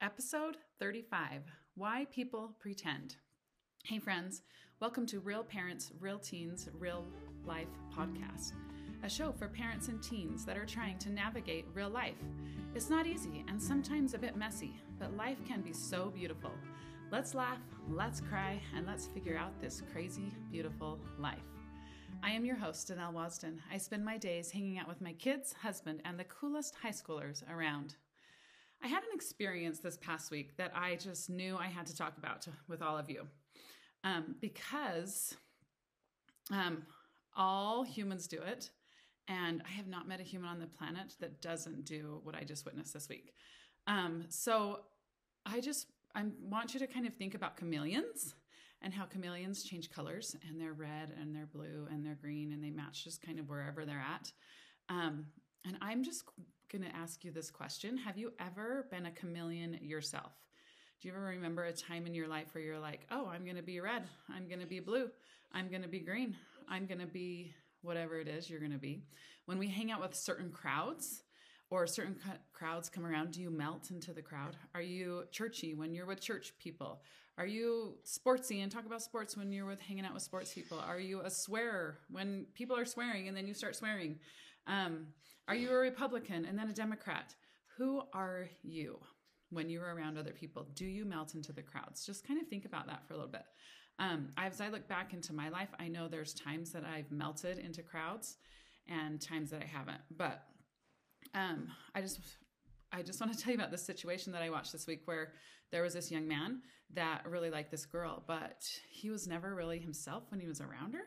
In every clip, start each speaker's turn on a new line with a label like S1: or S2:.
S1: Episode 35 Why People Pretend. Hey, friends, welcome to Real Parents, Real Teens, Real Life podcast, a show for parents and teens that are trying to navigate real life. It's not easy and sometimes a bit messy, but life can be so beautiful. Let's laugh, let's cry, and let's figure out this crazy, beautiful life. I am your host, Danelle Wasden. I spend my days hanging out with my kids, husband, and the coolest high schoolers around. I had an experience this past week that I just knew I had to talk about to, with all of you um, because um, all humans do it. And I have not met a human on the planet that doesn't do what I just witnessed this week. Um, so I just I want you to kind of think about chameleons and how chameleons change colors and they're red and they're blue and they're green and they match just kind of wherever they're at. Um, and I'm just going to ask you this question Have you ever been a chameleon yourself? Do you ever remember a time in your life where you're like, oh, I'm going to be red, I'm going to be blue, I'm going to be green, I'm going to be whatever it is you're going to be? When we hang out with certain crowds, or certain crowds come around, do you melt into the crowd? Are you churchy when you're with church people? Are you sportsy and talk about sports when you're with hanging out with sports people? Are you a swearer when people are swearing and then you start swearing? Um, are you a Republican and then a Democrat? Who are you when you're around other people? Do you melt into the crowds? Just kind of think about that for a little bit. Um, as I look back into my life, I know there's times that I've melted into crowds and times that I haven't. But um, I just I just want to tell you about this situation that I watched this week where there was this young man that really liked this girl, but he was never really himself when he was around her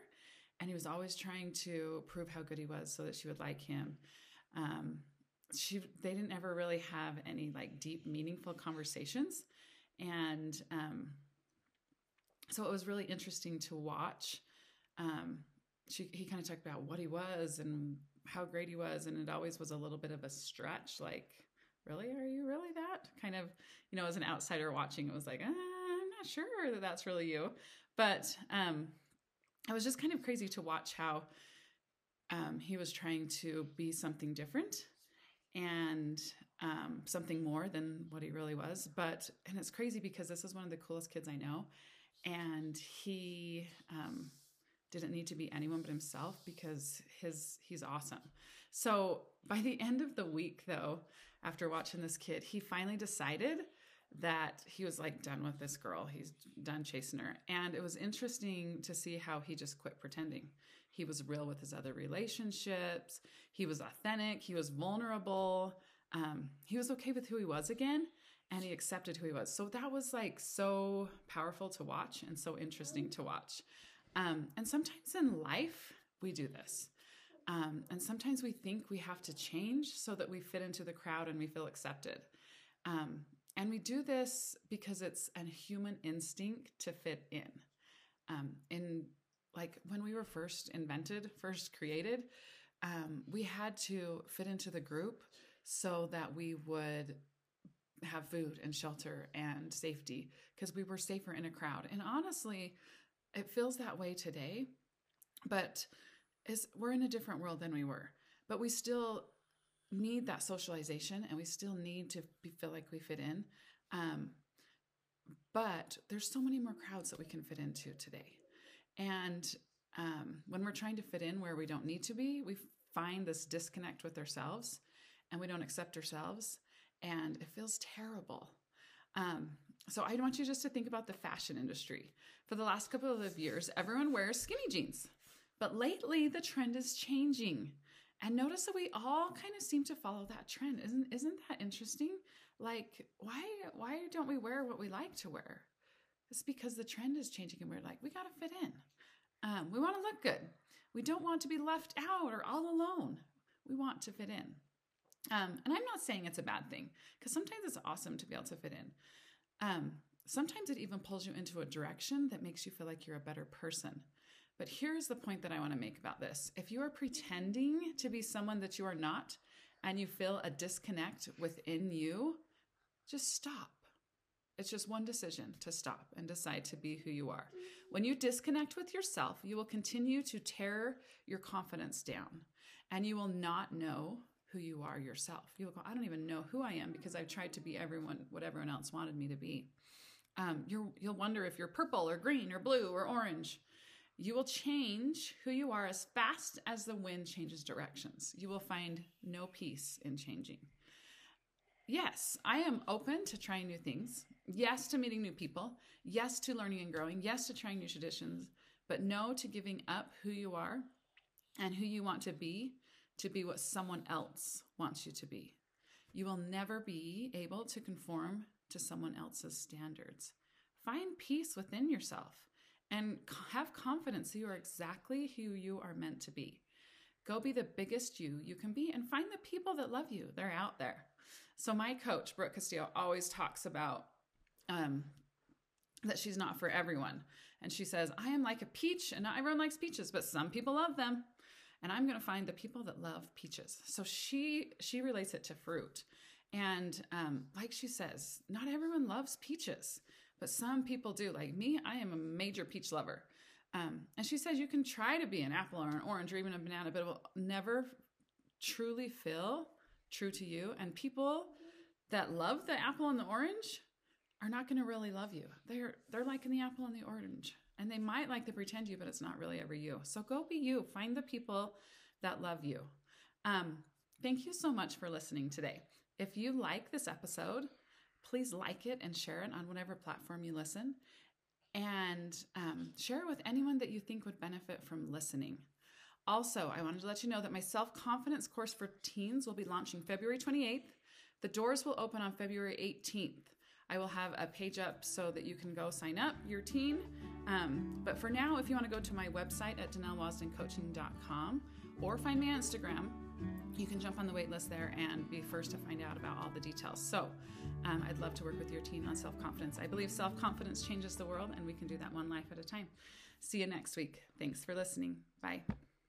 S1: and he was always trying to prove how good he was so that she would like him. Um, she they didn't ever really have any like deep, meaningful conversations, and um, so it was really interesting to watch. Um, she, he kind of talked about what he was and how great he was, and it always was a little bit of a stretch, like really? Are you really that? kind of you know as an outsider watching it was like uh, i'm not sure that that's really you. But um it was just kind of crazy to watch how um, he was trying to be something different and um, something more than what he really was. But, and it's crazy because this is one of the coolest kids I know. And he um, didn't need to be anyone but himself because his he's awesome. So by the end of the week, though, after watching this kid, he finally decided that he was like done with this girl. He's done chasing her. And it was interesting to see how he just quit pretending. He was real with his other relationships. He was authentic. He was vulnerable. Um, he was okay with who he was again and he accepted who he was. So that was like so powerful to watch and so interesting to watch. Um, and sometimes in life, we do this. Um, and sometimes we think we have to change so that we fit into the crowd and we feel accepted. Um, and we do this because it's a human instinct to fit in. Um, in like when we were first invented, first created, um, we had to fit into the group so that we would have food and shelter and safety because we were safer in a crowd. And honestly, it feels that way today, but we're in a different world than we were. But we still need that socialization and we still need to feel like we fit in. Um, but there's so many more crowds that we can fit into today. And um, when we're trying to fit in where we don't need to be, we find this disconnect with ourselves and we don't accept ourselves and it feels terrible. Um, so I want you just to think about the fashion industry. For the last couple of years, everyone wears skinny jeans. But lately, the trend is changing. And notice that we all kind of seem to follow that trend. Isn't isn't that interesting? Like why why don't we wear what we like to wear? It's because the trend is changing and we're like, we got to fit in. Um, we want to look good. We don't want to be left out or all alone. We want to fit in. Um, and I'm not saying it's a bad thing because sometimes it's awesome to be able to fit in. Um, sometimes it even pulls you into a direction that makes you feel like you're a better person. But here's the point that I want to make about this. If you are pretending to be someone that you are not and you feel a disconnect within you, just stop. It's just one decision to stop and decide to be who you are. When you disconnect with yourself, you will continue to tear your confidence down and you will not know who you are yourself. You'll go, I don't even know who I am because I've tried to be everyone, what everyone else wanted me to be. Um, you will wonder if you're purple or green or blue or orange. You will change who you are as fast as the wind changes directions. You will find no peace in changing. Yes, I am open to trying new things. Yes, to meeting new people. Yes, to learning and growing. Yes, to trying new traditions. But no to giving up who you are and who you want to be to be what someone else wants you to be. You will never be able to conform to someone else's standards. Find peace within yourself and have confidence you are exactly who you are meant to be. Go be the biggest you you can be and find the people that love you. They're out there. So, my coach, Brooke Castillo, always talks about um, that she's not for everyone. And she says, I am like a peach, and not everyone likes peaches, but some people love them. And I'm going to find the people that love peaches. So she she relates it to fruit. And um, like she says, not everyone loves peaches, but some people do. Like me, I am a major peach lover. Um, and she says you can try to be an apple or an orange or even a banana, but it will never truly feel true to you. And people that love the apple and the orange are not going to really love you. They're they're liking the apple and the orange, and they might like to pretend you, but it's not really ever you. So go be you. Find the people that love you. Um, thank you so much for listening today. If you like this episode, please like it and share it on whatever platform you listen and um, share it with anyone that you think would benefit from listening. Also, I wanted to let you know that my self confidence course for teens will be launching February 28th. The doors will open on February 18th. I will have a page up so that you can go sign up your teen. Um, but for now, if you want to go to my website at danellewasdencoaching.com or find me on Instagram, you can jump on the waitlist there and be first to find out about all the details. So, um, I'd love to work with your team on self confidence. I believe self confidence changes the world, and we can do that one life at a time. See you next week. Thanks for listening. Bye.